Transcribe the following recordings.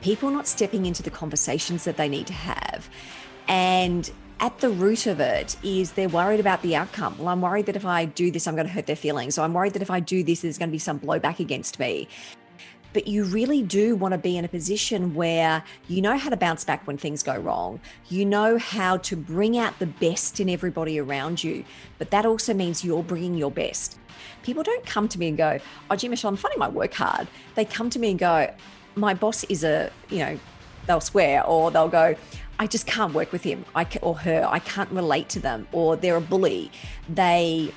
people not stepping into the conversations that they need to have. And at the root of it is they're worried about the outcome. Well, I'm worried that if I do this, I'm going to hurt their feelings. So I'm worried that if I do this, there's going to be some blowback against me. But you really do want to be in a position where you know how to bounce back when things go wrong. You know how to bring out the best in everybody around you. But that also means you're bringing your best. People don't come to me and go, Oh, gee, Michelle, I'm finding my work hard. They come to me and go, My boss is a, you know, they'll swear or they'll go, I just can't work with him I or her. I can't relate to them or they're a bully. They,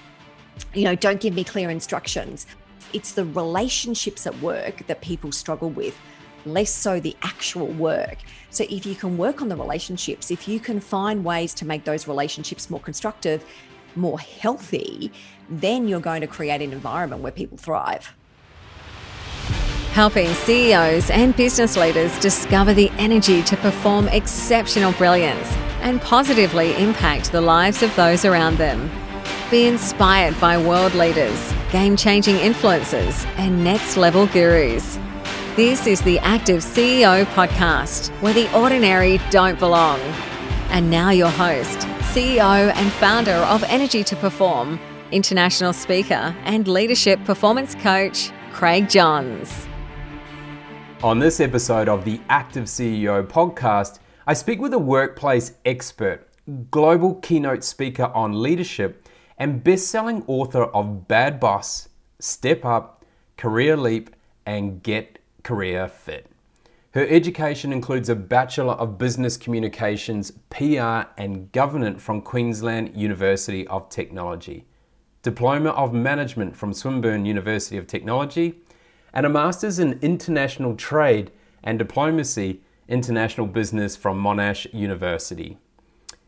you know, don't give me clear instructions. It's the relationships at work that people struggle with, less so the actual work. So if you can work on the relationships, if you can find ways to make those relationships more constructive, more healthy, then you're going to create an environment where people thrive. Helping CEOs and business leaders discover the energy to perform exceptional brilliance and positively impact the lives of those around them. Be inspired by world leaders, game changing influencers, and next level gurus. This is the Active CEO podcast, where the ordinary don't belong. And now, your host, CEO and founder of Energy to Perform, international speaker and leadership performance coach, Craig Johns. On this episode of the Active CEO podcast, I speak with a workplace expert, global keynote speaker on leadership, and best selling author of Bad Boss, Step Up, Career Leap, and Get Career Fit. Her education includes a Bachelor of Business Communications, PR, and Governance from Queensland University of Technology, Diploma of Management from Swinburne University of Technology, and a Master's in International Trade and Diplomacy, International Business from Monash University.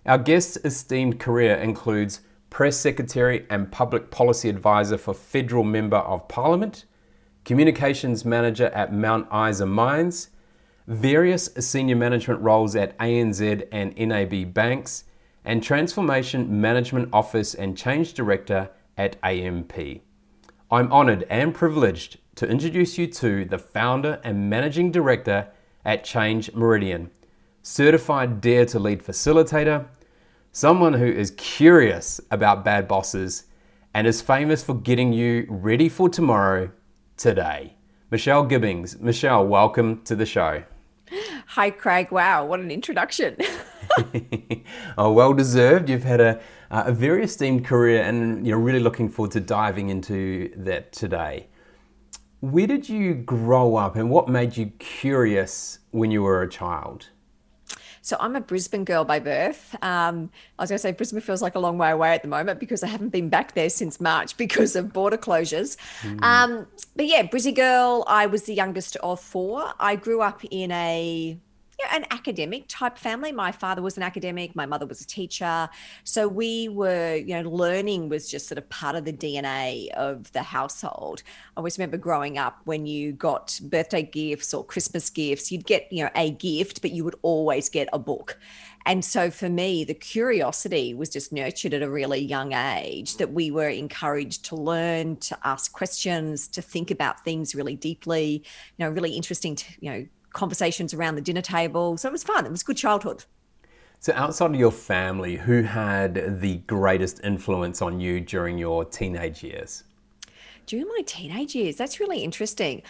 Our guest's esteemed career includes Press Secretary and Public Policy Advisor for Federal Member of Parliament, Communications Manager at Mount Isa Mines, various senior management roles at ANZ and NAB Banks, and Transformation Management Office and Change Director at AMP. I'm honoured and privileged to introduce you to the founder and managing director at Change Meridian, certified Dare to Lead facilitator, someone who is curious about bad bosses and is famous for getting you ready for tomorrow today. Michelle Gibbings. Michelle, welcome to the show. Hi, Craig. Wow, what an introduction. oh, well deserved. You've had a, a very esteemed career, and you're really looking forward to diving into that today. Where did you grow up, and what made you curious when you were a child? So I'm a Brisbane girl by birth. Um, I was going to say Brisbane feels like a long way away at the moment because I haven't been back there since March because of border closures. Mm. Um, but yeah, Brizzy girl. I was the youngest of four. I grew up in a you know, an academic type family. My father was an academic, my mother was a teacher. So we were, you know, learning was just sort of part of the DNA of the household. I always remember growing up when you got birthday gifts or Christmas gifts, you'd get, you know, a gift, but you would always get a book. And so for me, the curiosity was just nurtured at a really young age that we were encouraged to learn, to ask questions, to think about things really deeply, you know, really interesting to, you know, conversations around the dinner table. So it was fun. It was good childhood. So, outside of your family, who had the greatest influence on you during your teenage years? During my teenage years, that's really interesting.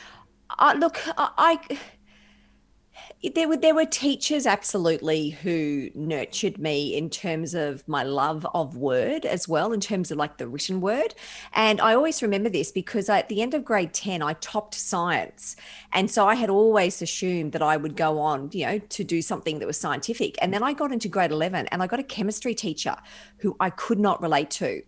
Uh, look, I, I there were there were teachers absolutely who nurtured me in terms of my love of word as well in terms of like the written word. And i always remember this because at the end of grade 10 i topped science. And so i had always assumed that i would go on you know to do something that was scientific. And then i got into grade 11 and i got a chemistry teacher who i could not relate to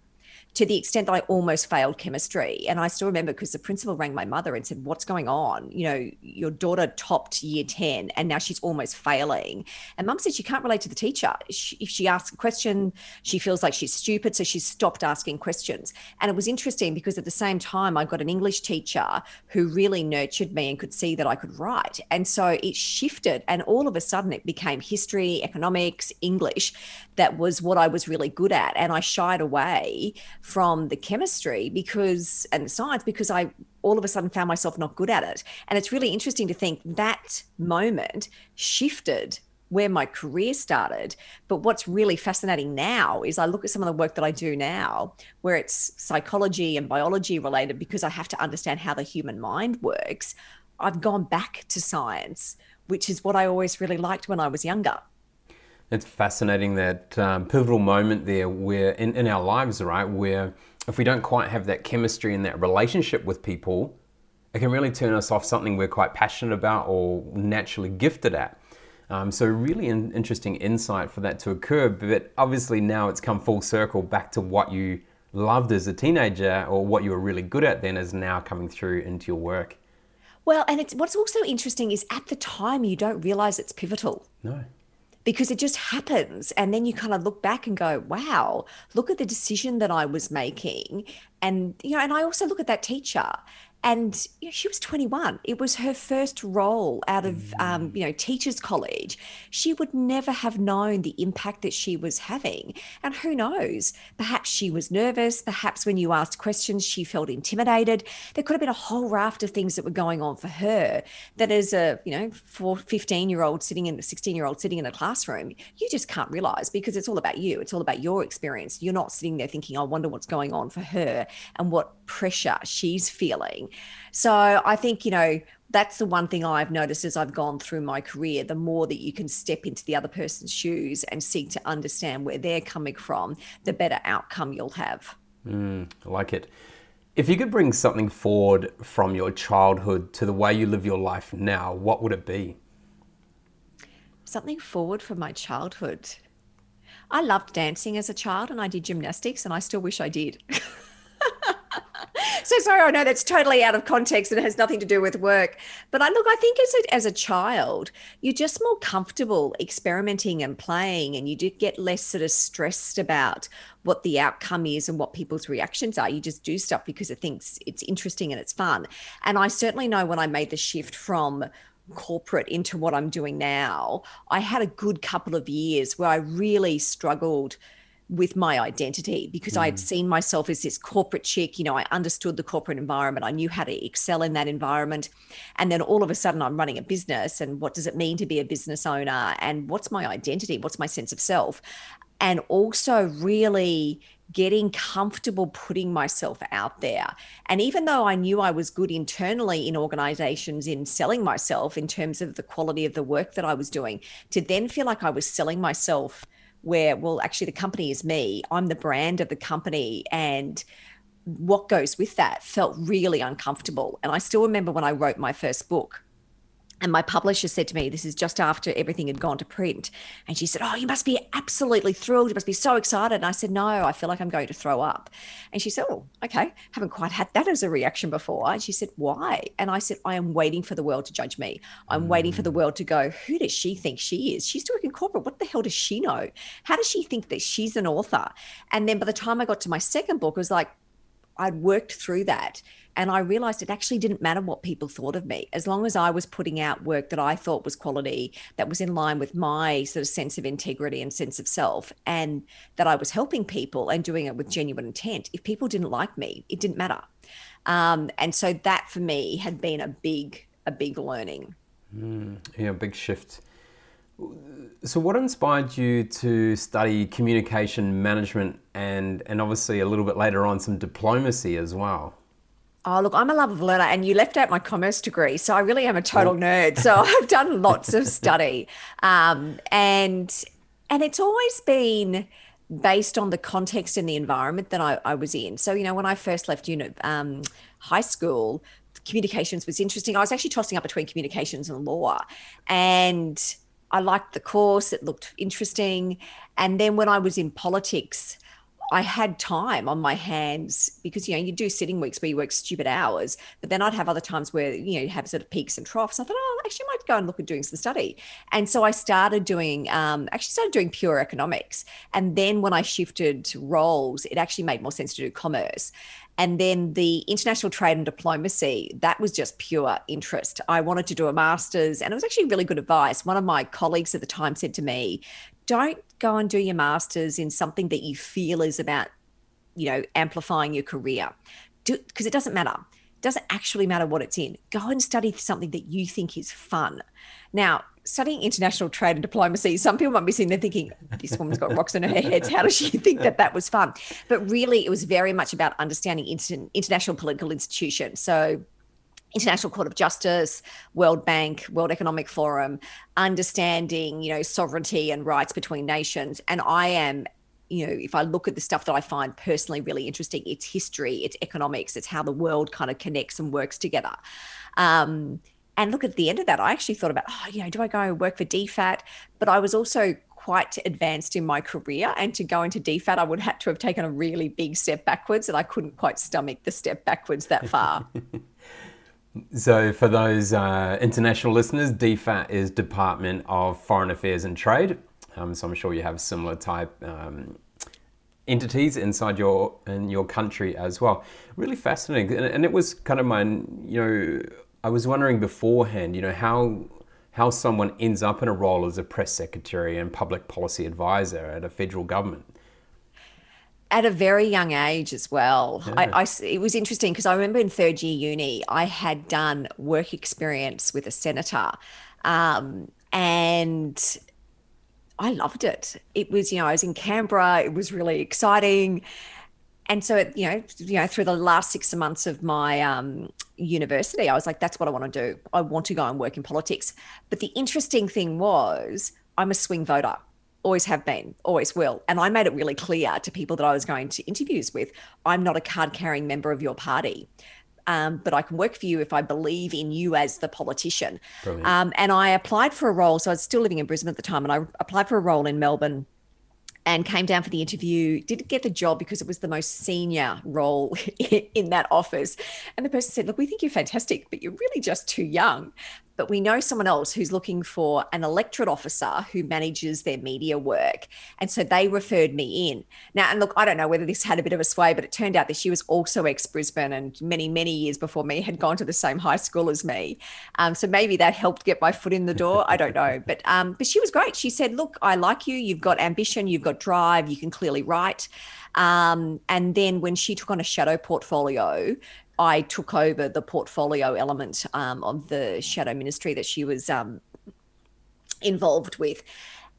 to the extent that I almost failed chemistry. And I still remember because the principal rang my mother and said, What's going on? You know, your daughter topped year 10 and now she's almost failing. And mum said she can't relate to the teacher. She, if she asks a question, she feels like she's stupid. So she stopped asking questions. And it was interesting because at the same time, I got an English teacher who really nurtured me and could see that I could write. And so it shifted. And all of a sudden, it became history, economics, English. That was what I was really good at. And I shied away from the chemistry because and science because I all of a sudden found myself not good at it. And it's really interesting to think that moment shifted where my career started. But what's really fascinating now is I look at some of the work that I do now, where it's psychology and biology related, because I have to understand how the human mind works. I've gone back to science, which is what I always really liked when I was younger. It's fascinating that um, pivotal moment there where in, in our lives, right, where if we don't quite have that chemistry and that relationship with people, it can really turn us off something we're quite passionate about or naturally gifted at. Um, so, really an interesting insight for that to occur. But obviously, now it's come full circle back to what you loved as a teenager or what you were really good at then is now coming through into your work. Well, and it's what's also interesting is at the time you don't realize it's pivotal. No. Because it just happens. And then you kind of look back and go, wow, look at the decision that I was making. And, you know, and I also look at that teacher and you know, she was 21 it was her first role out of um, mm. you know teachers college. She would never have known the impact that she was having. And who knows? Perhaps she was nervous. Perhaps when you asked questions she felt intimidated. There could have been a whole raft of things that were going on for her that as a you know 15 year old sitting in a 16 year old sitting in a classroom you just can't realize because it's all about you. It's all about your experience. You're not sitting there thinking i wonder what's going on for her and what pressure she's feeling. So I think, you know, that's the one thing I've noticed as I've gone through my career. The more that you can step into the other person's shoes and seek to understand where they're coming from, the better outcome you'll have. Mm, I like it. If you could bring something forward from your childhood to the way you live your life now, what would it be? Something forward from my childhood. I loved dancing as a child and I did gymnastics and I still wish I did. so sorry. I know that's totally out of context and has nothing to do with work. But I look, I think as a, as a child, you're just more comfortable experimenting and playing, and you do get less sort of stressed about what the outcome is and what people's reactions are. You just do stuff because it thinks it's interesting and it's fun. And I certainly know when I made the shift from corporate into what I'm doing now, I had a good couple of years where I really struggled with my identity because mm. I had mm. seen myself as this corporate chick. You know, I understood the corporate environment. I knew how to excel in that environment. And then all of a sudden, I'm running a business. And what does it mean to be a business owner? And what's my identity? What's my sense of self? And also, really getting comfortable putting myself out there. And even though I knew I was good internally in organizations in selling myself in terms of the quality of the work that I was doing, to then feel like I was selling myself where, well, actually, the company is me. I'm the brand of the company. And what goes with that felt really uncomfortable. And I still remember when I wrote my first book, and my publisher said to me, this is just after everything had gone to print. And she said, Oh, you must be absolutely thrilled. You must be so excited. And I said, No, I feel like I'm going to throw up. And she said, Oh, okay. Haven't quite had that as a reaction before. And she said, Why? And I said, I am waiting for the world to judge me. I'm mm. waiting for the world to go, Who does she think she is? She's doing corporate. What the hell does she know? How does she think that she's an author? And then by the time I got to my second book, it was like, I'd worked through that and I realized it actually didn't matter what people thought of me. As long as I was putting out work that I thought was quality, that was in line with my sort of sense of integrity and sense of self, and that I was helping people and doing it with genuine intent, if people didn't like me, it didn't matter. Um, and so that for me had been a big, a big learning. Mm, yeah, big shift. So, what inspired you to study communication management and, and obviously a little bit later on some diplomacy as well? Oh, look, I'm a love of learner, and you left out my commerce degree. So I really am a total nerd. So I've done lots of study. Um, and and it's always been based on the context and the environment that I, I was in. So, you know, when I first left uni, um, high school, communications was interesting. I was actually tossing up between communications and law. And I liked the course, it looked interesting. And then when I was in politics, I had time on my hands because you know you do sitting weeks where you work stupid hours, but then I'd have other times where you know you have sort of peaks and troughs. I thought, oh, actually, I might go and look at doing some study, and so I started doing um, actually started doing pure economics, and then when I shifted roles, it actually made more sense to do commerce. And then the international trade and diplomacy, that was just pure interest. I wanted to do a master's, and it was actually really good advice. One of my colleagues at the time said to me, Don't go and do your master's in something that you feel is about you know, amplifying your career. Because it doesn't matter. It doesn't actually matter what it's in. Go and study something that you think is fun. Now, studying international trade and diplomacy, some people might be sitting there thinking, this woman's got rocks in her head. How does she think that that was fun? But really, it was very much about understanding inter- international political institutions. So, International Court of Justice, World Bank, World Economic Forum, understanding, you know, sovereignty and rights between nations. And I am you know, if I look at the stuff that I find personally really interesting, it's history, it's economics, it's how the world kind of connects and works together. Um, and look at the end of that, I actually thought about, oh, you know, do I go and work for DFAT? But I was also quite advanced in my career. And to go into DFAT, I would have to have taken a really big step backwards, and I couldn't quite stomach the step backwards that far. so, for those uh, international listeners, DFAT is Department of Foreign Affairs and Trade. Um, so, I'm sure you have similar type. Um, entities inside your in your country as well really fascinating and, and it was kind of my you know I was wondering beforehand, you know, how how someone ends up in a role as a press secretary and public policy advisor at a federal government. At a very young age as well. Yeah. I, I, it was interesting because I remember in third year uni, I had done work experience with a senator. Um, and I loved it. It was, you know, I was in Canberra, it was really exciting and so it, you know you know through the last six months of my um, university i was like that's what i want to do i want to go and work in politics but the interesting thing was i'm a swing voter always have been always will and i made it really clear to people that i was going to interviews with i'm not a card carrying member of your party um, but I can work for you if I believe in you as the politician. Um, and I applied for a role. So I was still living in Brisbane at the time, and I applied for a role in Melbourne and came down for the interview. Didn't get the job because it was the most senior role in that office. And the person said, Look, we think you're fantastic, but you're really just too young but we know someone else who's looking for an electorate officer who manages their media work. And so they referred me in. Now, and look, I don't know whether this had a bit of a sway, but it turned out that she was also ex Brisbane and many, many years before me had gone to the same high school as me. Um, so maybe that helped get my foot in the door. I don't know. But um, but she was great. She said, Look, I like you. You've got ambition, you've got drive, you can clearly write. Um, and then when she took on a shadow portfolio, I took over the portfolio element um, of the shadow ministry that she was um, involved with.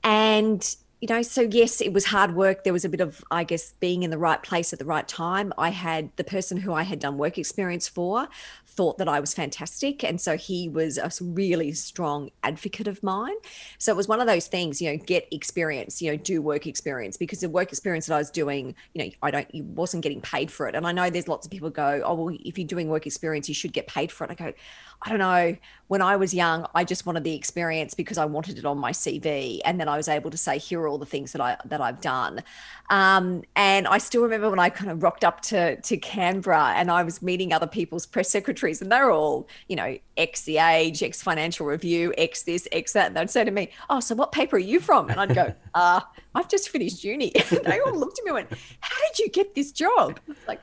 And, you know, so yes, it was hard work. There was a bit of, I guess, being in the right place at the right time. I had the person who I had done work experience for thought that I was fantastic. And so he was a really strong advocate of mine. So it was one of those things, you know, get experience, you know, do work experience because the work experience that I was doing, you know, I don't, you wasn't getting paid for it. And I know there's lots of people go, oh, well, if you're doing work experience, you should get paid for it. I go, I don't know. When I was young, I just wanted the experience because I wanted it on my CV, and then I was able to say, "Here are all the things that I that I've done." Um, and I still remember when I kind of rocked up to to Canberra, and I was meeting other people's press secretaries, and they're all, you know, ex the Age, ex Financial Review, ex this, ex that, and they'd say to me, "Oh, so what paper are you from?" And I'd go, "Uh, I've just finished uni." they all looked at me and went, "How did you get this job?" Like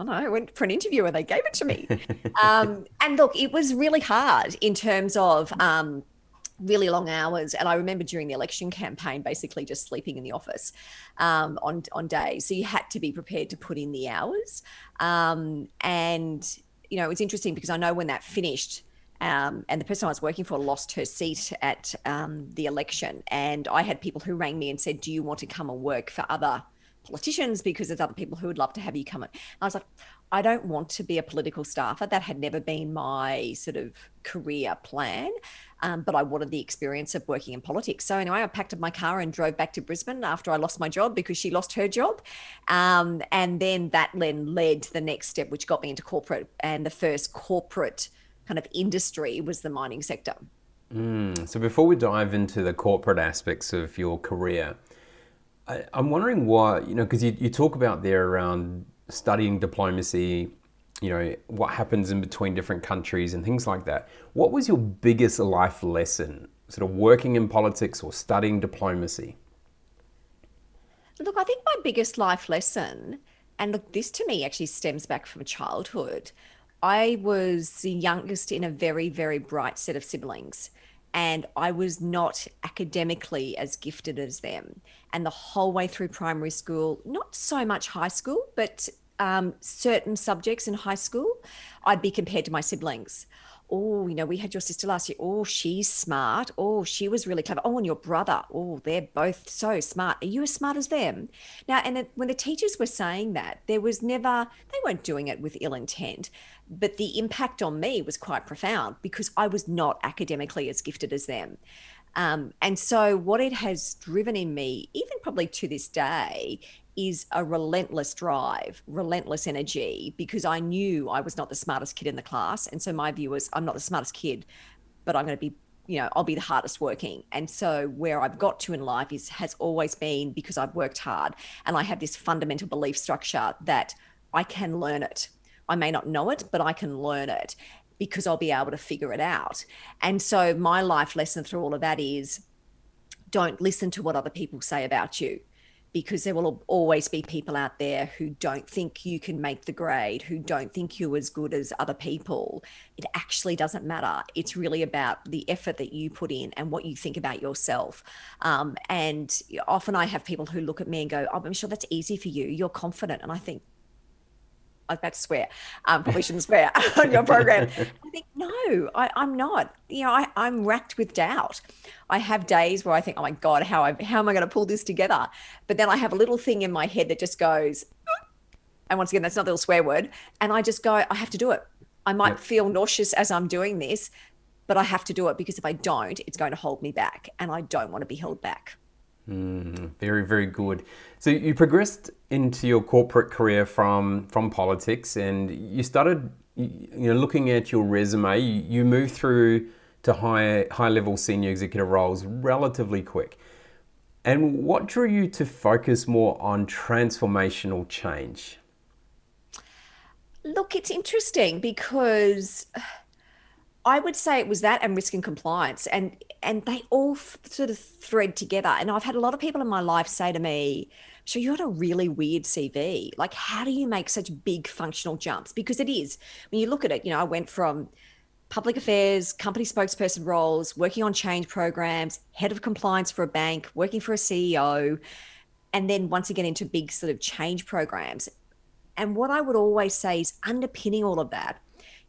I know, I went for an interview and they gave it to me. um, and look, it was really hard in terms of um, really long hours. And I remember during the election campaign, basically just sleeping in the office um, on on days. So you had to be prepared to put in the hours. Um, and you know, it was interesting because I know when that finished. Um, and the person I was working for lost her seat at um, the election. And I had people who rang me and said, Do you want to come and work for other politicians because there's other people who would love to have you come in. I was like, I don't want to be a political staffer. That had never been my sort of career plan. Um, but I wanted the experience of working in politics. So anyway, I packed up my car and drove back to Brisbane after I lost my job because she lost her job, um, and then that then led to the next step, which got me into corporate. And the first corporate kind of industry was the mining sector. Mm, so before we dive into the corporate aspects of your career, I, am wondering why, you know, because you, you talk about there around studying diplomacy, you know, what happens in between different countries and things like that. What was your biggest life lesson, sort of working in politics or studying diplomacy? Look, I think my biggest life lesson, and look, this to me actually stems back from childhood. I was the youngest in a very, very bright set of siblings. And I was not academically as gifted as them. And the whole way through primary school, not so much high school, but um, certain subjects in high school, I'd be compared to my siblings oh, you know, we had your sister last year. Oh, she's smart. Oh, she was really clever. Oh, and your brother. Oh, they're both so smart. Are you as smart as them? Now, and when the teachers were saying that, there was never, they weren't doing it with ill intent, but the impact on me was quite profound because I was not academically as gifted as them. Um, and so, what it has driven in me, even probably to this day, is a relentless drive, relentless energy, because I knew I was not the smartest kid in the class. And so my view was I'm not the smartest kid, but I'm going to be, you know, I'll be the hardest working. And so where I've got to in life is has always been because I've worked hard and I have this fundamental belief structure that I can learn it. I may not know it, but I can learn it because I'll be able to figure it out. And so my life lesson through all of that is don't listen to what other people say about you because there will always be people out there who don't think you can make the grade, who don't think you're as good as other people. It actually doesn't matter. It's really about the effort that you put in and what you think about yourself. Um, and often I have people who look at me and go, Oh, I'm sure that's easy for you. You're confident. And I think, I was about to swear. Um, probably shouldn't swear on your program. I think, no, I, am not. You know, I, I'm racked with doubt. I have days where I think, oh my God, how, I, how am I going to pull this together? But then I have a little thing in my head that just goes, and once again, that's not a little swear word. And I just go, I have to do it. I might yep. feel nauseous as I'm doing this, but I have to do it because if I don't, it's going to hold me back. And I don't want to be held back. Mm, very, very good. So you progressed into your corporate career from from politics, and you started, you know, looking at your resume. You, moved through to high high level senior executive roles relatively quick. And what drew you to focus more on transformational change? Look, it's interesting because I would say it was that and risk and compliance, and and they all f- sort of thread together. And I've had a lot of people in my life say to me, "So you got a really weird CV. Like, how do you make such big functional jumps? Because it is when you look at it. You know, I went from public affairs, company spokesperson roles, working on change programs, head of compliance for a bank, working for a CEO, and then once again into big sort of change programs. And what I would always say is underpinning all of that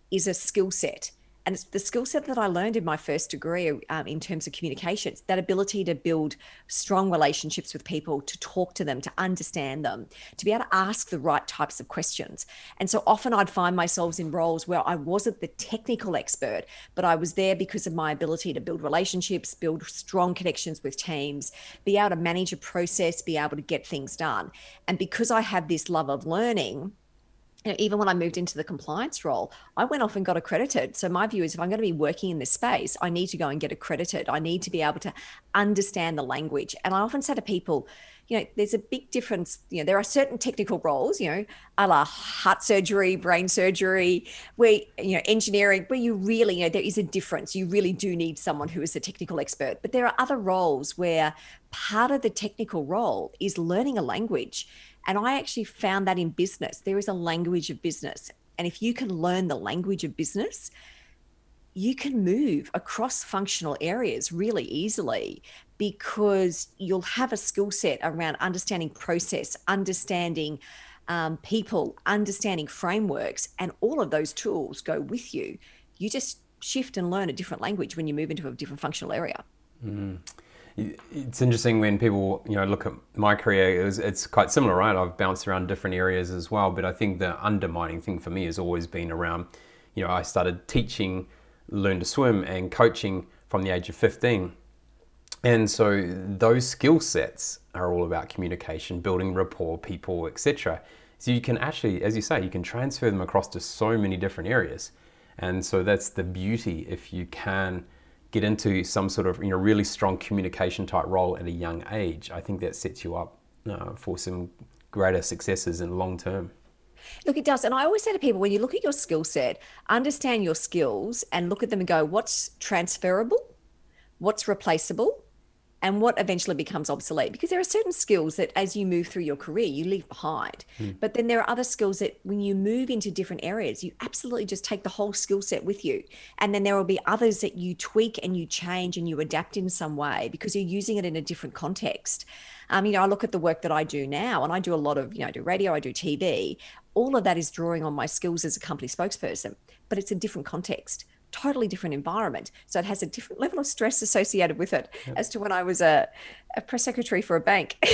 is a skill set and it's the skill set that I learned in my first degree um, in terms of communications that ability to build strong relationships with people, to talk to them, to understand them, to be able to ask the right types of questions. And so often I'd find myself in roles where I wasn't the technical expert, but I was there because of my ability to build relationships, build strong connections with teams, be able to manage a process, be able to get things done. And because I have this love of learning, you know, even when I moved into the compliance role, I went off and got accredited. So my view is if I'm going to be working in this space, I need to go and get accredited. I need to be able to understand the language. And I often say to people, you know, there's a big difference. You know, there are certain technical roles, you know, a la heart surgery, brain surgery, where, you know, engineering, where you really, you know, there is a difference. You really do need someone who is a technical expert. But there are other roles where part of the technical role is learning a language and I actually found that in business, there is a language of business. And if you can learn the language of business, you can move across functional areas really easily because you'll have a skill set around understanding process, understanding um, people, understanding frameworks, and all of those tools go with you. You just shift and learn a different language when you move into a different functional area. Mm it's interesting when people you know look at my career it was, it's quite similar right? I've bounced around different areas as well but i think the undermining thing for me has always been around you know i started teaching learn to swim and coaching from the age of 15 and so those skill sets are all about communication building rapport people etc so you can actually as you say you can transfer them across to so many different areas. And so that's the beauty if you can get into some sort of you know really strong communication type role at a young age, I think that sets you up uh, for some greater successes in long term. Look, it does. And I always say to people when you look at your skill set, understand your skills and look at them and go, what's transferable? What's replaceable? And what eventually becomes obsolete. Because there are certain skills that as you move through your career you leave behind. Mm. but then there are other skills that when you move into different areas you absolutely just take the whole skill set with you. And then there will be others that you tweak and you change and you adapt in some way because you're using it in a different context. Um, you know i look at the work that i do now and i do a lot of you know I do radio i do tv all of that is drawing on my skills as a company spokesperson but it's a different context totally different environment. So it has a different level of stress associated with it yep. as to when I was a, a press secretary for a bank.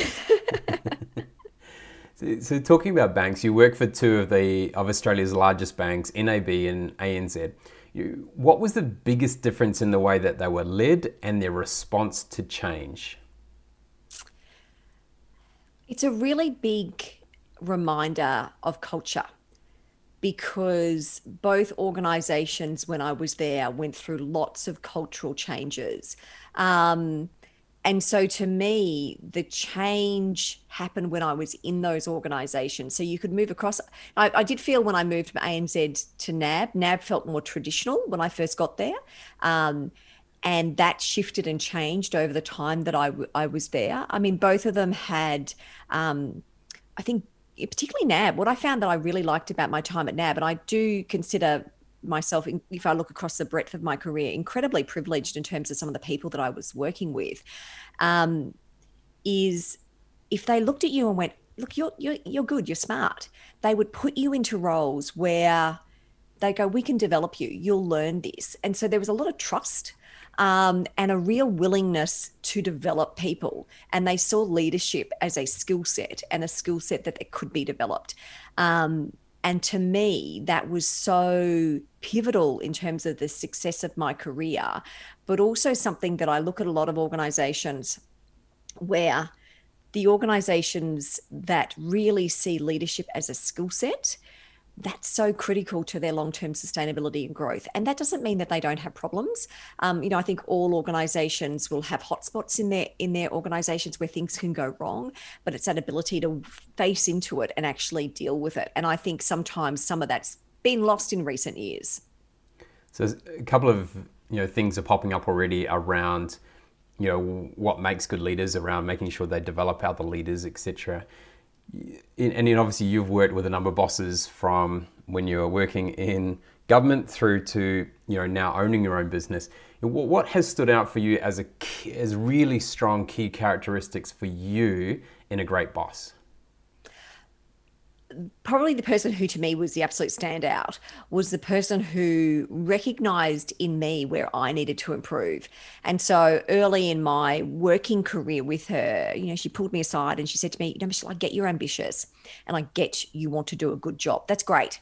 so, so, talking about banks, you work for two of the of Australia's largest banks, NAB and ANZ. You, what was the biggest difference in the way that they were led and their response to change? It's a really big reminder of culture because both organizations, when I was there, went through lots of cultural changes. Um, and so to me, the change happened when I was in those organizations. So you could move across. I, I, did feel when I moved from ANZ to NAB, NAB felt more traditional when I first got there. Um, and that shifted and changed over the time that I, w- I was there. I mean, both of them had, um, I think, particularly NAB, what I found that I really liked about my time at NAB, and I do consider myself, if I look across the breadth of my career, incredibly privileged in terms of some of the people that I was working with, um, is if they looked at you and went, "Look, you're you're you're good, you're smart," they would put you into roles where they go, "We can develop you. You'll learn this," and so there was a lot of trust um, and a real willingness to develop people. And they saw leadership as a skill set and a skill set that could be developed. Um, and to me, that was so pivotal in terms of the success of my career, but also something that I look at a lot of organizations where the organizations that really see leadership as a skill set that's so critical to their long-term sustainability and growth. And that doesn't mean that they don't have problems. Um, you know, I think all organisations will have hotspots in their in their organisations where things can go wrong, but it's that ability to face into it and actually deal with it. And I think sometimes some of that's been lost in recent years. So a couple of you know things are popping up already around you know what makes good leaders around making sure they develop other leaders etc and obviously you've worked with a number of bosses from when you were working in government through to you know now owning your own business. What has stood out for you as a as really strong key characteristics for you in a great boss? Probably the person who to me was the absolute standout was the person who recognized in me where I needed to improve. And so early in my working career with her, you know, she pulled me aside and she said to me, you know, Michelle, I get you're ambitious and I get you want to do a good job. That's great.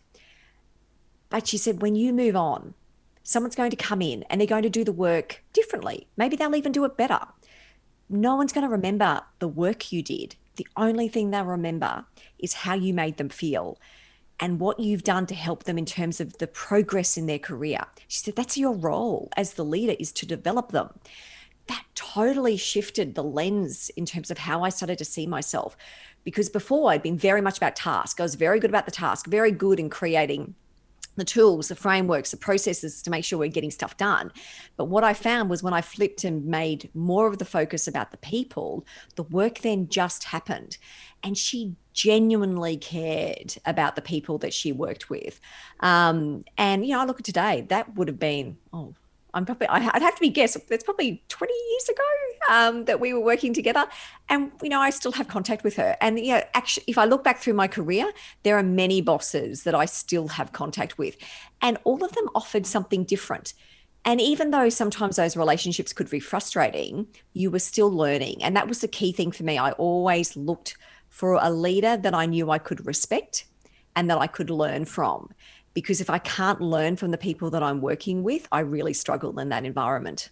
But she said, when you move on, someone's going to come in and they're going to do the work differently. Maybe they'll even do it better. No one's going to remember the work you did the only thing they'll remember is how you made them feel and what you've done to help them in terms of the progress in their career. She said, That's your role as the leader is to develop them. That totally shifted the lens in terms of how I started to see myself. Because before I'd been very much about task. I was very good about the task, very good in creating the tools, the frameworks, the processes to make sure we're getting stuff done. But what I found was when I flipped and made more of the focus about the people, the work then just happened. And she genuinely cared about the people that she worked with. Um, and, you know, I look at today, that would have been, oh, I'm probably I'd have to be guess. It's probably 20 years ago um, that we were working together, and you know I still have contact with her. And you know, actually, if I look back through my career, there are many bosses that I still have contact with, and all of them offered something different. And even though sometimes those relationships could be frustrating, you were still learning, and that was the key thing for me. I always looked for a leader that I knew I could respect and that I could learn from because if I can't learn from the people that I'm working with, I really struggle in that environment.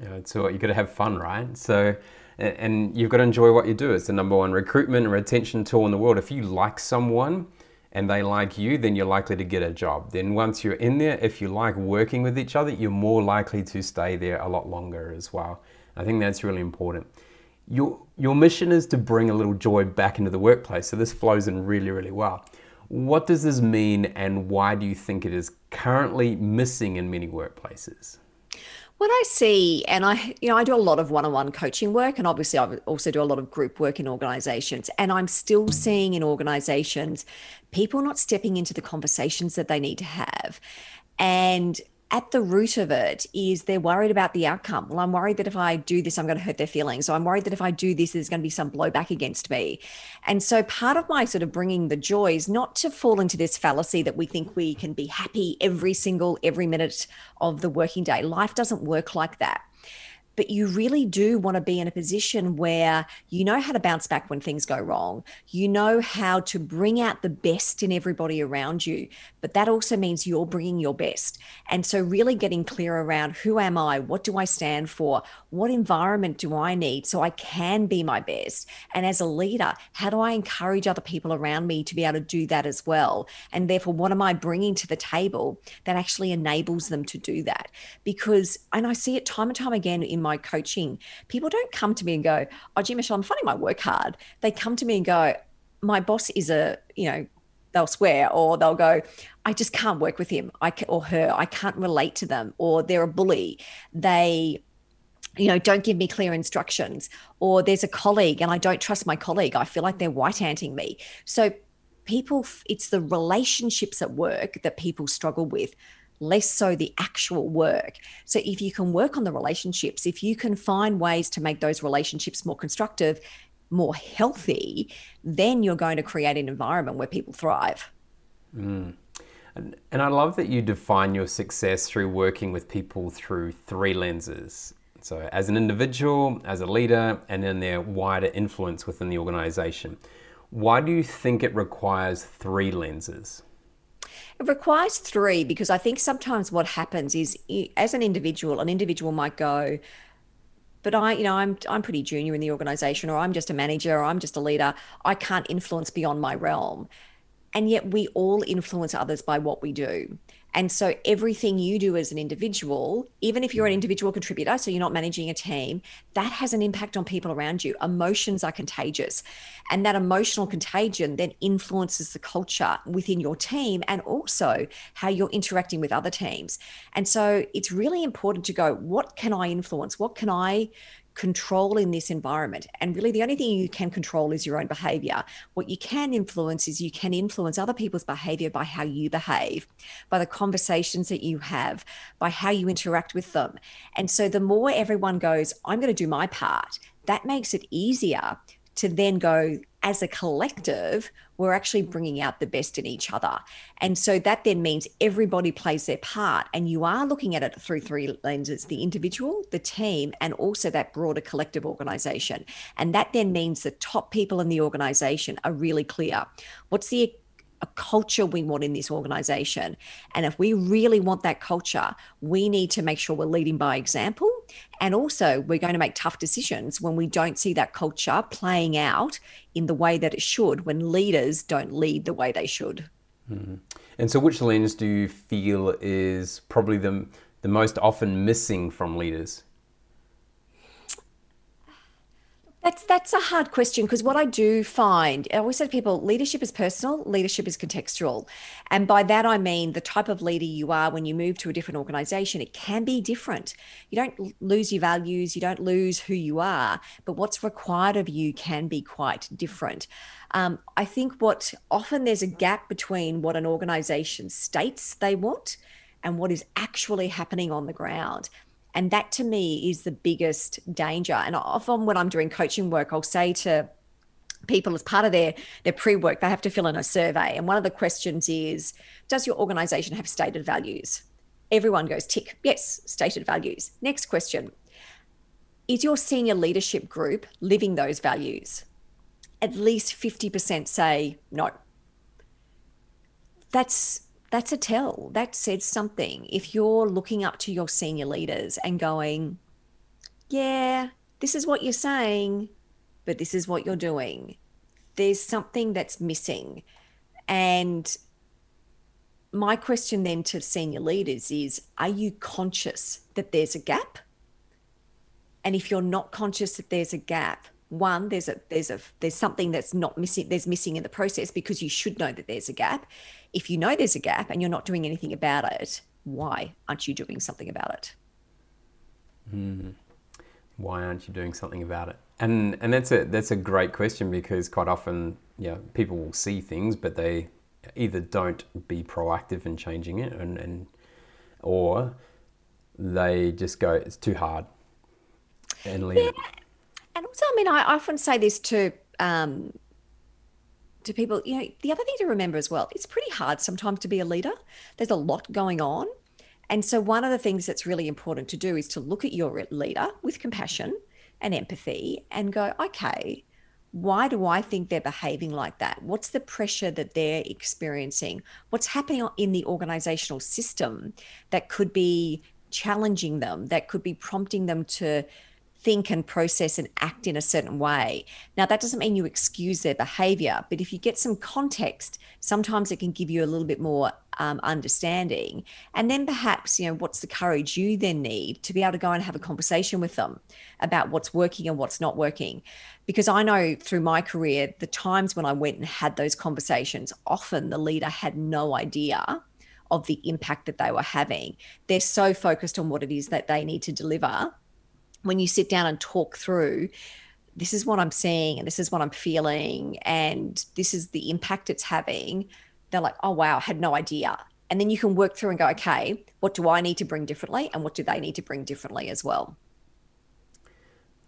Yeah, so you got to have fun, right? So, and you've got to enjoy what you do. It's the number one recruitment and retention tool in the world. If you like someone and they like you, then you're likely to get a job. Then once you're in there, if you like working with each other, you're more likely to stay there a lot longer as well. I think that's really important. Your your mission is to bring a little joy back into the workplace. So this flows in really, really well. What does this mean, and why do you think it is currently missing in many workplaces? what I see, and I, you know, I do a lot of one-on-one coaching work, and obviously I also do a lot of group work in organizations, and I'm still seeing in organizations people not stepping into the conversations that they need to have, and at the root of it is they're worried about the outcome. Well, I'm worried that if I do this, I'm going to hurt their feelings. So I'm worried that if I do this, there's going to be some blowback against me. And so part of my sort of bringing the joy is not to fall into this fallacy that we think we can be happy every single, every minute of the working day. Life doesn't work like that but you really do want to be in a position where you know how to bounce back when things go wrong. You know how to bring out the best in everybody around you, but that also means you're bringing your best. And so, really getting clear around who am I? What do I stand for? What environment do I need so I can be my best? And as a leader, how do I encourage other people around me to be able to do that as well? And therefore, what am I bringing to the table that actually enables them to do that? Because, and I see it time and time again in my coaching, people don't come to me and go, "Oh, gee, Michelle, I'm finding my work hard." They come to me and go, "My boss is a, you know." They'll swear, or they'll go, "I just can't work with him, I or her. I can't relate to them, or they're a bully. They you know, don't give me clear instructions. Or there's a colleague and I don't trust my colleague. I feel like they're white handing me. So people, it's the relationships at work that people struggle with less so the actual work. So if you can work on the relationships, if you can find ways to make those relationships more constructive, more healthy, then you're going to create an environment where people thrive. Mm. And, and I love that you define your success through working with people through three lenses. So, as an individual, as a leader, and then their wider influence within the organization. Why do you think it requires three lenses? It requires three because I think sometimes what happens is, as an individual, an individual might go, but I, you know, I'm I'm pretty junior in the organization, or I'm just a manager, or I'm just a leader. I can't influence beyond my realm, and yet we all influence others by what we do. And so everything you do as an individual, even if you're an individual contributor, so you're not managing a team, that has an impact on people around you. Emotions are contagious. And that emotional contagion then influences the culture within your team and also how you're interacting with other teams. And so it's really important to go, what can I influence? What can I control in this environment. And really, the only thing you can control is your own behavior. What you can influence is you can influence other people's behavior by how you behave, by the conversations that you have, by how you interact with them. And so, the more everyone goes, I'm going to do my part, that makes it easier to then go as a collective, we're actually bringing out the best in each other. And so that then means everybody plays their part. And you are looking at it through three lenses the individual, the team, and also that broader collective organization. And that then means the top people in the organization are really clear. What's the a culture we want in this organization. And if we really want that culture, we need to make sure we're leading by example. And also, we're going to make tough decisions when we don't see that culture playing out in the way that it should, when leaders don't lead the way they should. Mm-hmm. And so, which lens do you feel is probably the, the most often missing from leaders? That's that's a hard question because what I do find, I always say to people, leadership is personal, leadership is contextual. And by that I mean the type of leader you are when you move to a different organization, it can be different. You don't lose your values, you don't lose who you are, but what's required of you can be quite different. Um, I think what often there's a gap between what an organization states they want and what is actually happening on the ground. And that to me is the biggest danger. And often when I'm doing coaching work, I'll say to people as part of their their pre-work they have to fill in a survey. And one of the questions is does your organization have stated values? Everyone goes tick yes stated values. Next question. Is your senior leadership group living those values? At least 50% say no. That's that's a tell. That says something. If you're looking up to your senior leaders and going, yeah, this is what you're saying, but this is what you're doing, there's something that's missing. And my question then to senior leaders is are you conscious that there's a gap? And if you're not conscious that there's a gap, one there's a there's a there's something that's not missing there's missing in the process because you should know that there's a gap if you know there's a gap and you're not doing anything about it why aren't you doing something about it Mm. Why aren't you doing something about it? And and that's a that's a great question because quite often, yeah, people will see things, but they either don't be proactive in changing it, and, and or they just go, it's too hard, and leave yeah. it. And also, I mean, I often say this to um, to people. You know, the other thing to remember as well, it's pretty hard sometimes to be a leader. There's a lot going on, and so one of the things that's really important to do is to look at your leader with compassion and empathy, and go, okay, why do I think they're behaving like that? What's the pressure that they're experiencing? What's happening in the organizational system that could be challenging them, that could be prompting them to think and process and act in a certain way. Now, that doesn't mean you excuse their behavior, but if you get some context, sometimes it can give you a little bit more um, understanding. And then perhaps, you know, what's the courage you then need to be able to go and have a conversation with them about what's working and what's not working. Because I know through my career, the times when I went and had those conversations, often the leader had no idea of the impact that they were having. They're so focused on what it is that they need to deliver when you sit down and talk through this is what I'm seeing and this is what I'm feeling and this is the impact it's having, they're like, oh, wow, I had no idea. And then you can work through and go, okay, what do I need to bring differently? And what do they need to bring differently as well?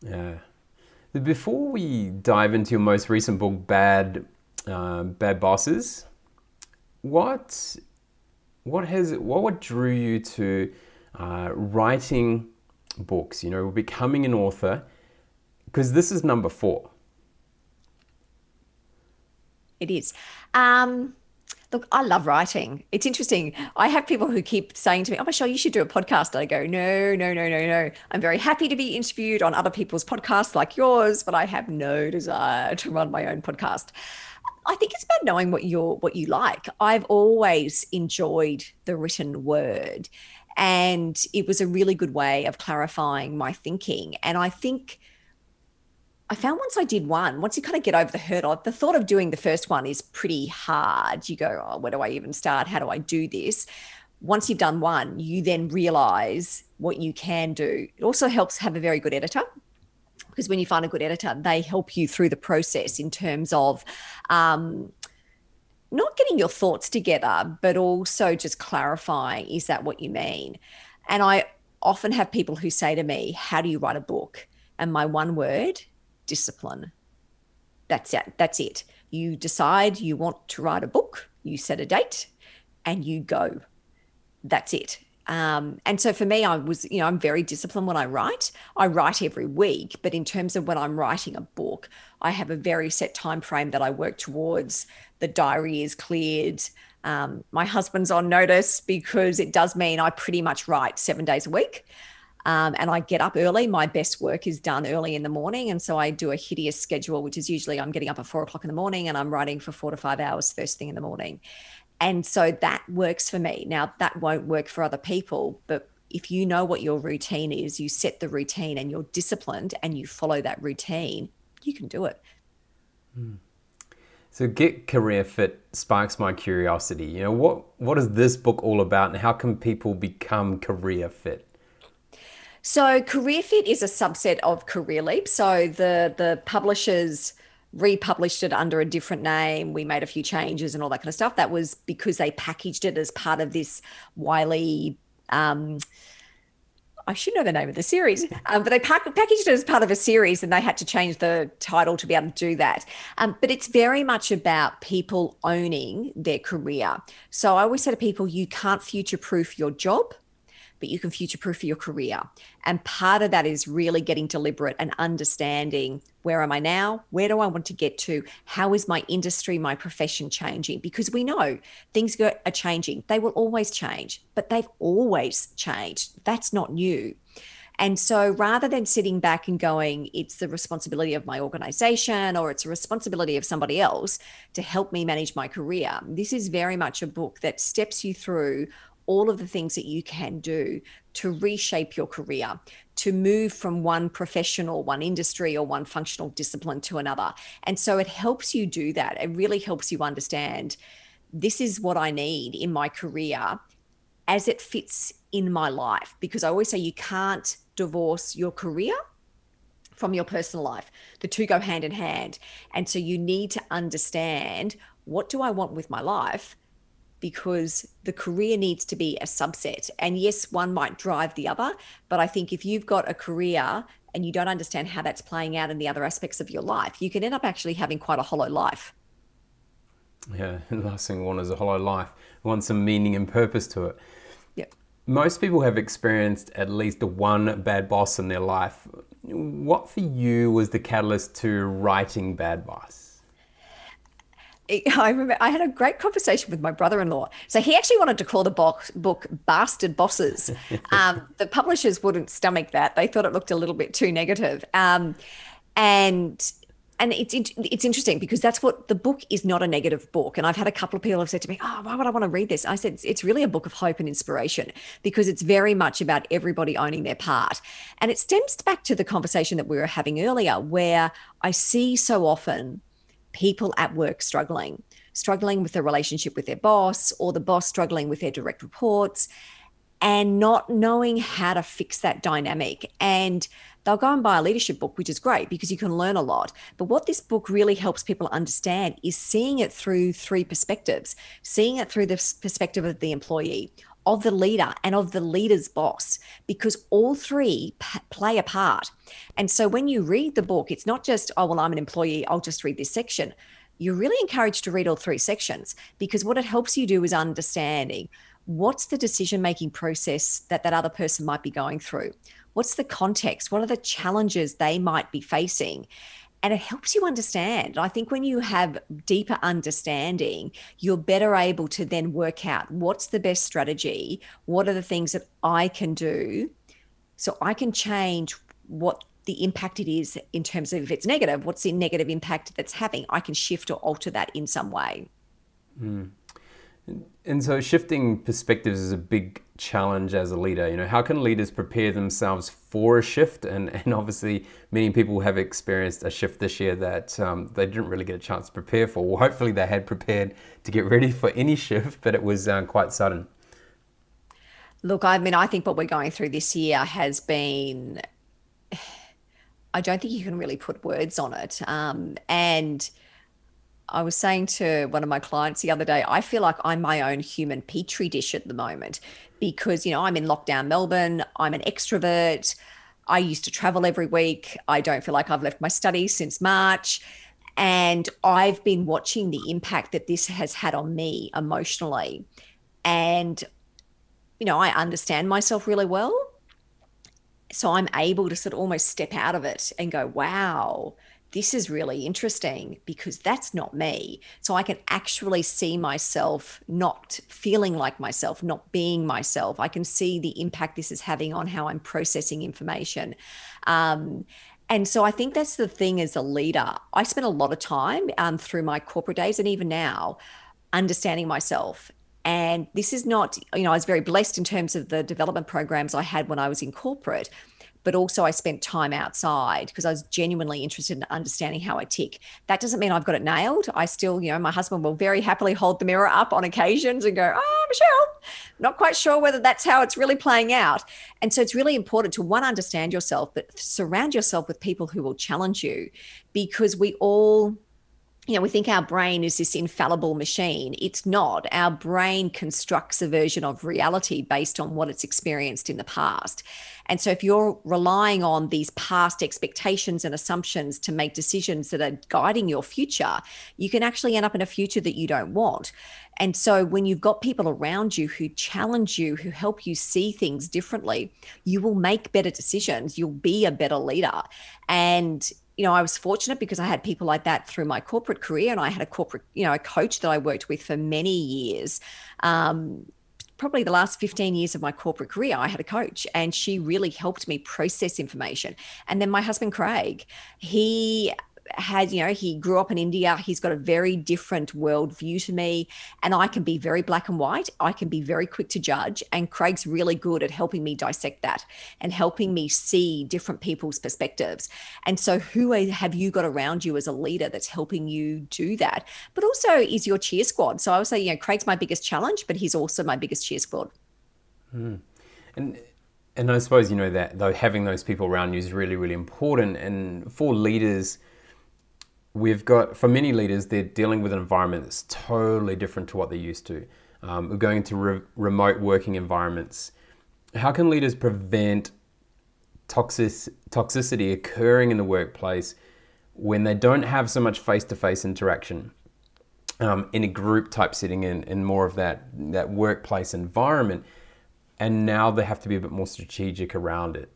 Yeah. Before we dive into your most recent book, Bad, uh, Bad Bosses, what, what has, what, what drew you to uh, writing books, you know, becoming an author, because this is number four. It is. Um, look, I love writing. It's interesting. I have people who keep saying to me, Oh, Michelle, you should do a podcast. I go, No, no, no, no, no. I'm very happy to be interviewed on other people's podcasts like yours, but I have no desire to run my own podcast. I think it's about knowing what you're what you like. I've always enjoyed the written word. And it was a really good way of clarifying my thinking. And I think I found once I did one, once you kind of get over the hurdle, the thought of doing the first one is pretty hard. You go, oh, where do I even start? How do I do this? Once you've done one, you then realize what you can do. It also helps have a very good editor because when you find a good editor, they help you through the process in terms of um, not getting your thoughts together, but also just clarifying is that what you mean? And I often have people who say to me, How do you write a book? And my one word, discipline. That's it. That's it. You decide you want to write a book, you set a date, and you go. That's it. Um, and so for me, I was, you know, I'm very disciplined when I write. I write every week, but in terms of when I'm writing a book, I have a very set time frame that I work towards. The diary is cleared. Um, my husband's on notice because it does mean I pretty much write seven days a week. Um, and I get up early. My best work is done early in the morning. And so I do a hideous schedule, which is usually I'm getting up at four o'clock in the morning and I'm writing for four to five hours first thing in the morning. And so that works for me. Now, that won't work for other people, but if you know what your routine is, you set the routine and you're disciplined and you follow that routine, you can do it. Hmm. So get career fit sparks my curiosity. You know, what what is this book all about and how can people become career fit? So Career Fit is a subset of Career Leap. So the the publishers republished it under a different name. We made a few changes and all that kind of stuff. That was because they packaged it as part of this Wiley. Um, I should know the name of the series, um, but they pack- packaged it as part of a series and they had to change the title to be able to do that. Um, but it's very much about people owning their career. So I always say to people, you can't future proof your job but you can future proof your career. And part of that is really getting deliberate and understanding where am I now? Where do I want to get to? How is my industry, my profession changing? Because we know things are changing. They will always change, but they've always changed. That's not new. And so rather than sitting back and going, it's the responsibility of my organization or it's a responsibility of somebody else to help me manage my career, this is very much a book that steps you through all of the things that you can do to reshape your career, to move from one professional, one industry, or one functional discipline to another. And so it helps you do that. It really helps you understand this is what I need in my career as it fits in my life. Because I always say you can't divorce your career from your personal life. The two go hand in hand. And so you need to understand what do I want with my life? Because the career needs to be a subset. And yes, one might drive the other. But I think if you've got a career and you don't understand how that's playing out in the other aspects of your life, you can end up actually having quite a hollow life. Yeah, the last thing we want is a hollow life. We want some meaning and purpose to it. Yep. Most people have experienced at least one bad boss in their life. What for you was the catalyst to writing Bad Boss? I remember I had a great conversation with my brother-in-law. So he actually wanted to call the book, book "Bastard Bosses." Um, the publishers wouldn't stomach that; they thought it looked a little bit too negative. Um, and and it's it's interesting because that's what the book is not a negative book. And I've had a couple of people have said to me, "Oh, why would I want to read this?" I said it's really a book of hope and inspiration because it's very much about everybody owning their part. And it stems back to the conversation that we were having earlier, where I see so often people at work struggling, struggling with their relationship with their boss, or the boss struggling with their direct reports, and not knowing how to fix that dynamic. And they'll go and buy a leadership book, which is great because you can learn a lot. But what this book really helps people understand is seeing it through three perspectives seeing it through the perspective of the employee, of the leader, and of the leader's boss, because all three p- play a part. And so when you read the book, it's not just, oh, well, I'm an employee, I'll just read this section you're really encouraged to read all three sections because what it helps you do is understanding what's the decision making process that that other person might be going through What's the context? What are the challenges they might be facing? And it helps you understand. I think when you have deeper understanding, you're better able to then work out what's the best strategy, what are the things that I can do so I can change what the impact it is in terms of if it's negative, what's the negative impact that's having. I can shift or alter that in some way. Mm. And so shifting perspectives is a big challenge as a leader. You know, how can leaders prepare themselves for a shift? And, and obviously, many people have experienced a shift this year that um, they didn't really get a chance to prepare for. Well, hopefully, they had prepared to get ready for any shift, but it was uh, quite sudden. Look, I mean, I think what we're going through this year has been, I don't think you can really put words on it. Um, and I was saying to one of my clients the other day, I feel like I'm my own human petri dish at the moment because, you know, I'm in lockdown Melbourne, I'm an extrovert. I used to travel every week. I don't feel like I've left my studies since March. And I've been watching the impact that this has had on me emotionally. And, you know, I understand myself really well. So I'm able to sort of almost step out of it and go, wow, this is really interesting because that's not me. So I can actually see myself not feeling like myself, not being myself. I can see the impact this is having on how I'm processing information. Um, and so I think that's the thing as a leader. I spent a lot of time um, through my corporate days and even now understanding myself. And this is not, you know, I was very blessed in terms of the development programs I had when I was in corporate but also I spent time outside because I was genuinely interested in understanding how I tick. That doesn't mean I've got it nailed. I still, you know, my husband will very happily hold the mirror up on occasions and go, Oh, Michelle, not quite sure whether that's how it's really playing out. And so it's really important to one, understand yourself, but surround yourself with people who will challenge you because we all you know, we think our brain is this infallible machine. It's not. Our brain constructs a version of reality based on what it's experienced in the past. And so, if you're relying on these past expectations and assumptions to make decisions that are guiding your future, you can actually end up in a future that you don't want. And so, when you've got people around you who challenge you, who help you see things differently, you will make better decisions. You'll be a better leader. And you know, I was fortunate because I had people like that through my corporate career, and I had a corporate, you know, a coach that I worked with for many years. Um, probably the last 15 years of my corporate career, I had a coach and she really helped me process information. And then my husband, Craig, he had, you know, he grew up in India. He's got a very different worldview to me. And I can be very black and white. I can be very quick to judge. And Craig's really good at helping me dissect that and helping me see different people's perspectives. And so, who have you got around you as a leader that's helping you do that? But also, is your cheer squad. So, I would say, you know, Craig's my biggest challenge, but he's also my biggest cheer squad. Mm. And and I suppose you know that though having those people around you is really really important. And for leaders, we've got for many leaders they're dealing with an environment that's totally different to what they're used to. Um, we're going into re- remote working environments. How can leaders prevent toxic, toxicity occurring in the workplace when they don't have so much face-to-face interaction? Um, in a group type setting in, in more of that that workplace environment and now they have to be a bit more strategic around it.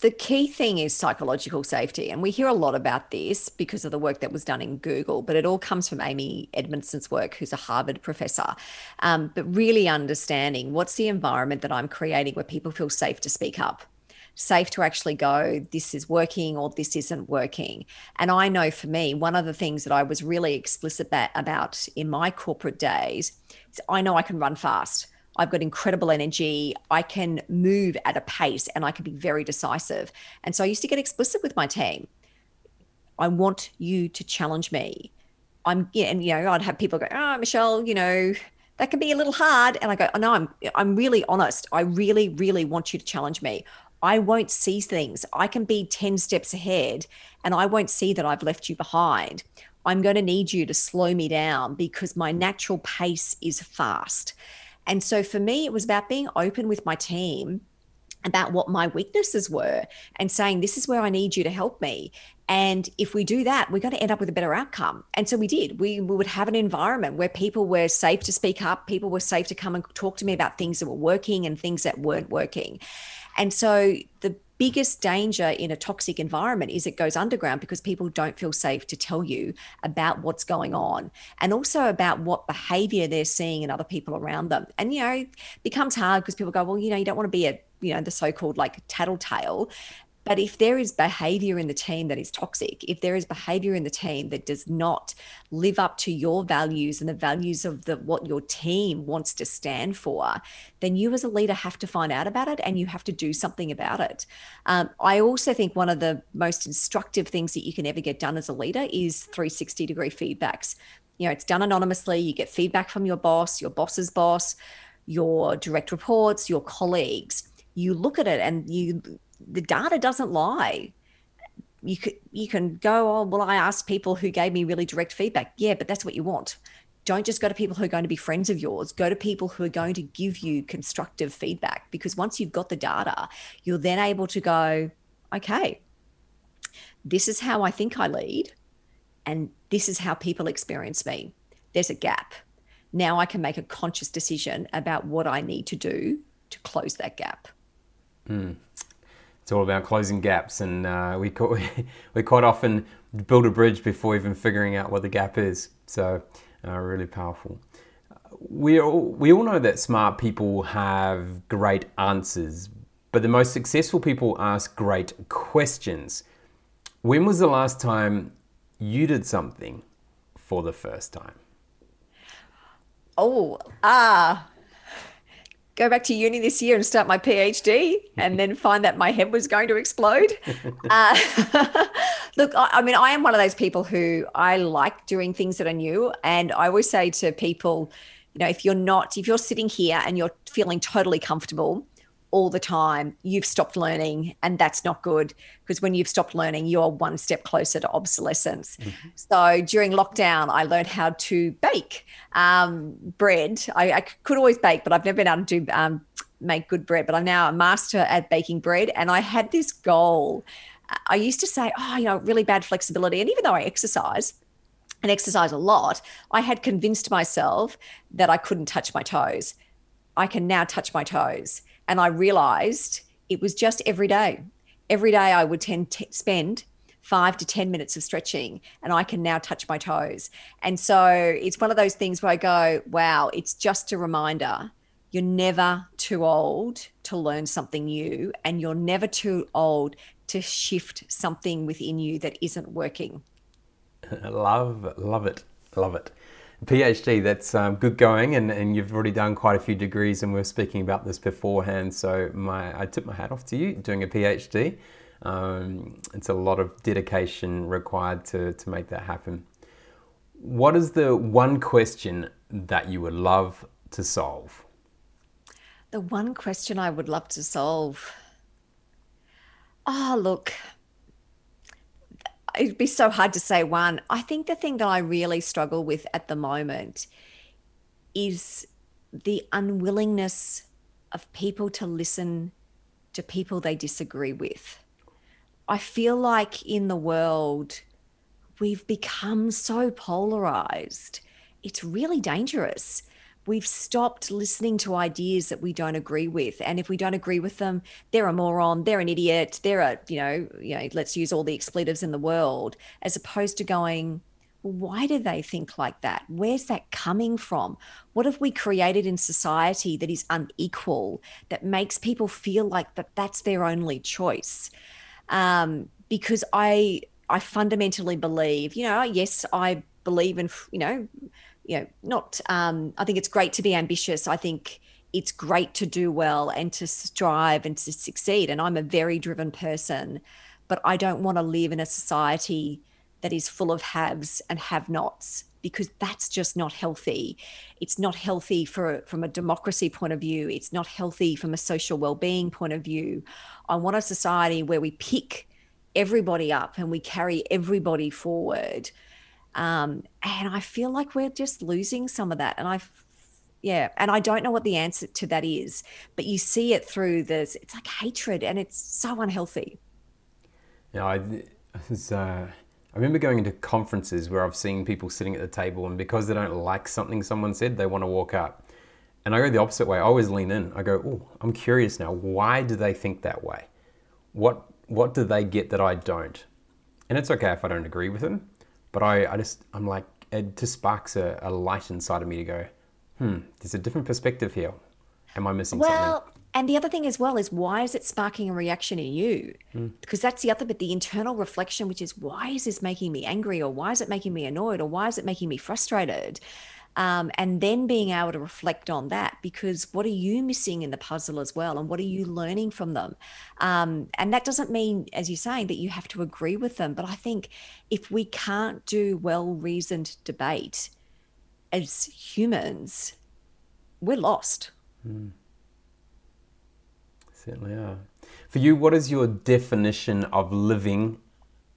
The key thing is psychological safety. And we hear a lot about this because of the work that was done in Google, but it all comes from Amy Edmondson's work, who's a Harvard professor. Um, but really understanding what's the environment that I'm creating where people feel safe to speak up, safe to actually go, this is working or this isn't working. And I know for me, one of the things that I was really explicit about in my corporate days is I know I can run fast. I've got incredible energy. I can move at a pace and I can be very decisive. And so I used to get explicit with my team. I want you to challenge me. I'm, yeah, and you know, I'd have people go, "Oh, Michelle, you know, that can be a little hard." And I go, oh, "No, I'm, I'm really honest. I really, really want you to challenge me. I won't see things. I can be ten steps ahead, and I won't see that I've left you behind. I'm going to need you to slow me down because my natural pace is fast." And so for me, it was about being open with my team about what my weaknesses were and saying, This is where I need you to help me. And if we do that, we're going to end up with a better outcome. And so we did. We, we would have an environment where people were safe to speak up, people were safe to come and talk to me about things that were working and things that weren't working. And so the biggest danger in a toxic environment is it goes underground because people don't feel safe to tell you about what's going on and also about what behavior they're seeing in other people around them. And, you know, it becomes hard because people go, well, you know, you don't want to be a, you know, the so called like tattletale. But if there is behavior in the team that is toxic, if there is behavior in the team that does not live up to your values and the values of the what your team wants to stand for, then you as a leader have to find out about it and you have to do something about it. Um, I also think one of the most instructive things that you can ever get done as a leader is 360 degree feedbacks. You know, it's done anonymously. You get feedback from your boss, your boss's boss, your direct reports, your colleagues you look at it and you the data doesn't lie. You could you can go oh well i asked people who gave me really direct feedback. Yeah but that's what you want. Don't just go to people who are going to be friends of yours. Go to people who are going to give you constructive feedback because once you've got the data you're then able to go okay this is how i think i lead and this is how people experience me. There's a gap. Now i can make a conscious decision about what i need to do to close that gap. Mm it's all about closing gaps, and uh, we, we quite often build a bridge before even figuring out what the gap is. So, uh, really powerful. We all, we all know that smart people have great answers, but the most successful people ask great questions. When was the last time you did something for the first time? Oh, ah, go back to uni this year and start my PhD, and then find that my head was going to explode. Uh, look, I, I, mean, I am one of those people who I like doing things that are new, and I always say to people, you know, if you're not, if you're sitting here and you're feeling totally comfortable all the time, you've stopped learning, and that's not good because when you've stopped learning, you're one step closer to obsolescence. Mm-hmm. So during lockdown, I learned how to bake um, bread. I, I, could always bake, but I've never been able to do, um, make good bread. But I'm now a master at baking bread, and I had this goal. I used to say, oh, you know, really bad flexibility, and even though I exercise, and exercise a lot, I had convinced myself that I couldn't touch my toes. I can now touch my toes. And I realized it was just every day. Every day I would tend to spend five to 10 minutes of stretching and I can now touch my toes. And so it's one of those things where I go, wow, it's just a reminder. You're never too old to learn something new, and you're never too old to shift something within you that isn't working. love, love it, love it. PhD, that's um, good going, and, and you've already done quite a few degrees, and we are speaking about this beforehand. So my, I tip my hat off to you doing a PhD. Um, it's a lot of dedication required to, to make that happen. What is the one question that you would love to solve? The one question I would love to solve. Oh, look, it'd be so hard to say one. I think the thing that I really struggle with at the moment is the unwillingness of people to listen to people they disagree with. I feel like in the world, we've become so polarized. It's really dangerous. We've stopped listening to ideas that we don't agree with. And if we don't agree with them, they're a moron, they're an idiot, they're a, you know, you know, let's use all the expletives in the world, as opposed to going, why do they think like that? Where's that coming from? What have we created in society that is unequal, that makes people feel like that that's their only choice? Um, because I I fundamentally believe, you know, yes, I believe in, you know, you know, not. Um, I think it's great to be ambitious. I think it's great to do well and to strive and to succeed. And I'm a very driven person, but I don't want to live in a society that is full of haves and have-nots because that's just not healthy. It's not healthy for from a democracy point of view. It's not healthy from a social well-being point of view. I want a society where we pick everybody up and we carry everybody forward. Um, and I feel like we're just losing some of that. And I, yeah, and I don't know what the answer to that is, but you see it through this. It's like hatred, and it's so unhealthy. Yeah, I, was, uh, I remember going into conferences where I've seen people sitting at the table, and because they don't like something someone said, they want to walk up. And I go the opposite way. I always lean in. I go, "Oh, I'm curious now. Why do they think that way? What what do they get that I don't? And it's okay if I don't agree with them, but I, I just, I'm like, it just sparks a, a light inside of me to go, hmm, there's a different perspective here. Am I missing well, something? And the other thing as well is why is it sparking a reaction in you? Mm. Because that's the other bit, the internal reflection, which is why is this making me angry or why is it making me annoyed or why is it making me frustrated? Um, and then being able to reflect on that because what are you missing in the puzzle as well and what are you learning from them? Um, and that doesn't mean as you're saying that you have to agree with them but i think if we can't do well reasoned debate as humans we're lost. Mm. certainly are. For you what is your definition of living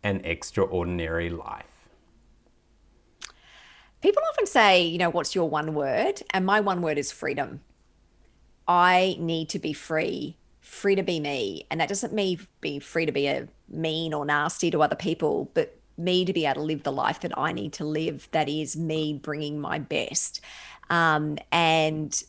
an extraordinary life People often say, you know, what's your one word? And my one word is freedom. I need to be free, free to be me. And that doesn't mean be free to be a mean or nasty to other people, but me to be able to live the life that I need to live. That is me bringing my best. Um, and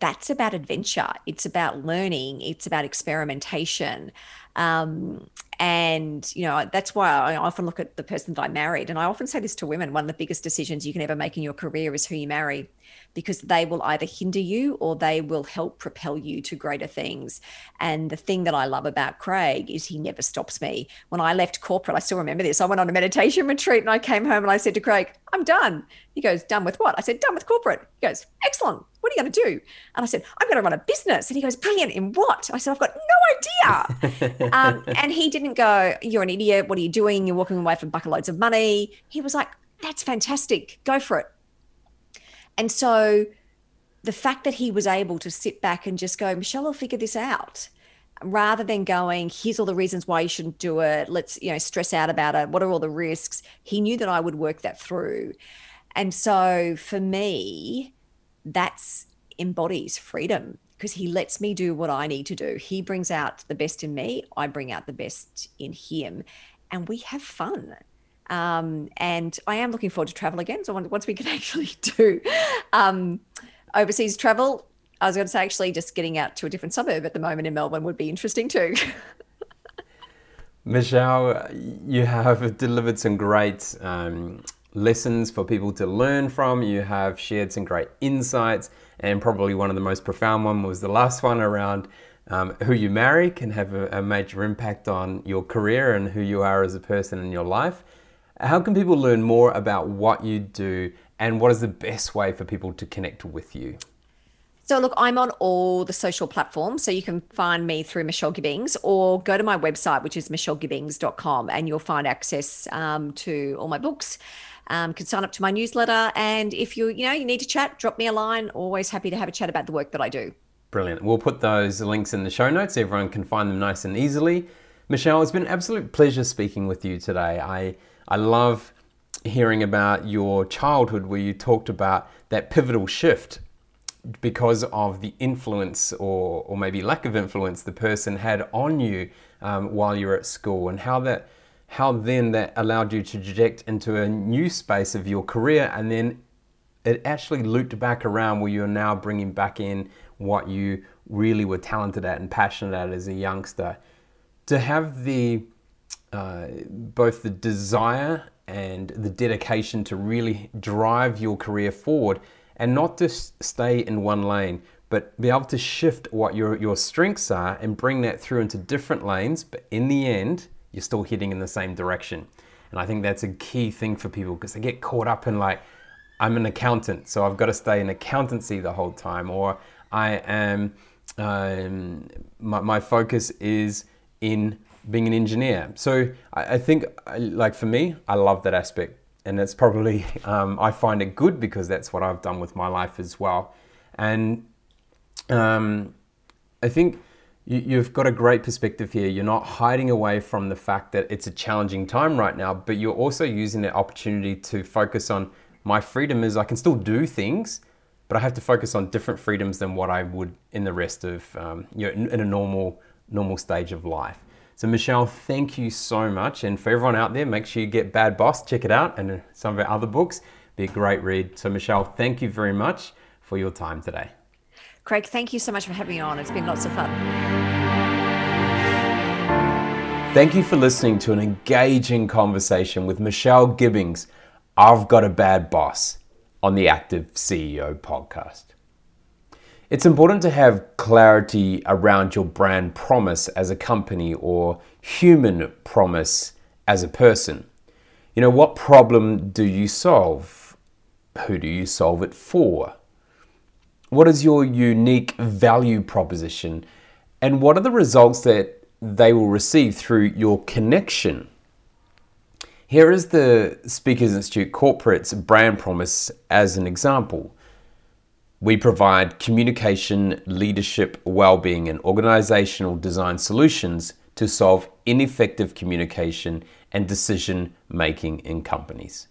that's about adventure. It's about learning. It's about experimentation. Um, and, you know, that's why I often look at the person that I married. And I often say this to women one of the biggest decisions you can ever make in your career is who you marry, because they will either hinder you or they will help propel you to greater things. And the thing that I love about Craig is he never stops me. When I left corporate, I still remember this. I went on a meditation retreat and I came home and I said to Craig, I'm done. He goes, Done with what? I said, Done with corporate. He goes, Excellent what are you going to do? And I said, I'm going to run a business. And he goes, brilliant. In what? I said, I've got no idea. um, and he didn't go, you're an idiot. What are you doing? You're walking away from bucket loads of money. He was like, that's fantastic. Go for it. And so the fact that he was able to sit back and just go, Michelle I'll figure this out rather than going here's all the reasons why you shouldn't do it let's you know stress out about it what are all the risks he knew that i would work that through and so for me that's embodies freedom because he lets me do what I need to do. He brings out the best in me, I bring out the best in him, and we have fun. Um, and I am looking forward to travel again. So once we can actually do um, overseas travel, I was going to say actually just getting out to a different suburb at the moment in Melbourne would be interesting too. Michelle, you have delivered some great um, lessons for people to learn from. You have shared some great insights, and probably one of the most profound one was the last one around um, who you marry can have a, a, major impact on your career and who you are as a person in your life. How can people learn more about what you do, and what is the best way for people to connect with you? So, look, I'm on all the social platforms. So, you can find me through Michelle Gibbings or go to my website, which is michellegibbings.com, and you'll find access um, to all my books um, can sign up to my newsletter. And if you, you know, you need to chat, drop me a line. Always happy to have a chat about the work that I do. Brilliant. We'll put those links in the show notes. Everyone can find them nice and easily. Michelle, it's been an absolute pleasure speaking with you today. I, I love hearing about your childhood where you talked about that pivotal shift because of the influence or, or maybe lack of influence the person had on you um, while you were at school and how that how then that allowed you to project into a new space of your career and then it actually looped back around where you're now bringing back in what you really were talented at and passionate at as a youngster to have the uh, both the desire and the dedication to really drive your career forward and not just stay in one lane, but be able to shift what your, your strengths are and bring that through into different lanes. But in the end, you're still heading in the same direction. And I think that's a key thing for people because they get caught up in like, I'm an accountant, so I've got to stay in accountancy the whole time, or I am, um, my, my focus is in being an engineer. So I, I think, like for me, I love that aspect and it's probably um, I find it good because that's what I've done with my life as well. And um, I think you, have got a great perspective here. You're not hiding away from the fact that it's a challenging time right now, but you're also using the opportunity to focus on my freedom is I can still do things, but I have to focus on different freedoms than what I would in the rest of um, you know in, in a normal normal stage of life. So, Michelle, thank you so much. And for everyone out there, make sure you get Bad Boss, check it out, and some of our other books. Be a great read. So, Michelle, thank you very much for your time today. Craig, thank you so much for having me on. It's been lots of fun. Thank you for listening to an engaging conversation with Michelle Gibbings. I've got a bad boss on the Active CEO podcast. It's important to have clarity around your brand promise as a company or human promise as a person. You know, what problem do you solve? Who do you solve it for? What is your unique value proposition? And what are the results that they will receive through your connection? Here is the Speakers Institute Corporate's brand promise as an example. We provide communication, leadership, well-being, and organizational design solutions to solve ineffective communication and decision making in companies.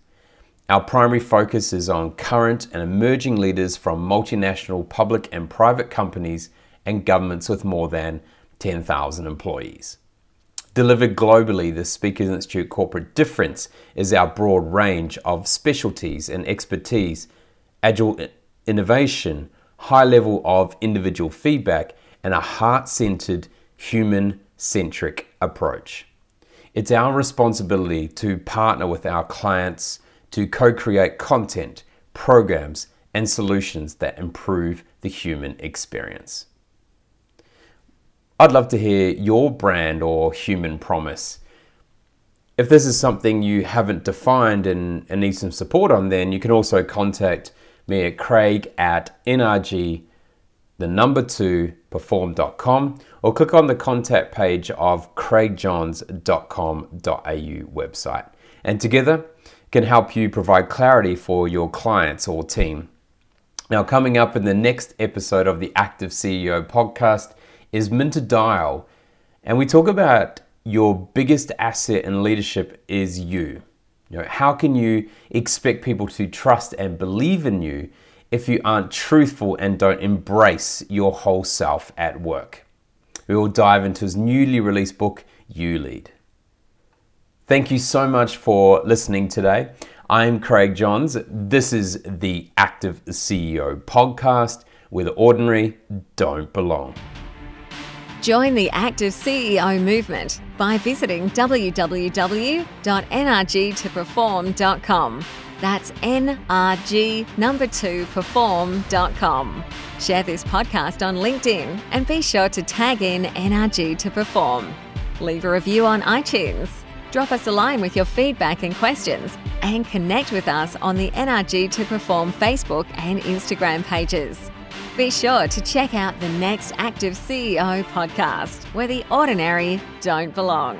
Our primary focus is on current and emerging leaders from multinational public and private companies and governments with more than 10,000 employees. Delivered globally, the Speakers Institute corporate difference is our broad range of specialties and expertise, agile innovation, high level of individual feedback, and a heart centered, human centric approach. It's our responsibility to partner with our clients to co create content, programs, and solutions that improve the human experience. I'd love to hear your brand or human promise. If this is something you haven't defined and, and need some support on, then you can also contact me at craig at nrg, the number two, perform.com, or click on the contact page of craigjohns.com.au website. And together can help you provide clarity for your clients or team. Now, coming up in the next episode of the Active CEO podcast is Minter Dial, and we talk about your biggest asset in leadership is you. You know, how can you expect people to trust and believe in you if you aren't truthful and don't embrace your whole self at work? We will dive into his newly released book, You Lead. Thank you so much for listening today. I'm Craig Johns. This is the Active CEO podcast where the ordinary don't belong. Join the active CEO movement by visiting www.nrg2perform.com. That's NRG number two perform.com. Share this podcast on LinkedIn and be sure to tag in NRG to perform. Leave a review on iTunes. Drop us a line with your feedback and questions and connect with us on the NRG to Perform Facebook and Instagram pages. Be sure to check out the next Active CEO podcast, where the ordinary don't belong.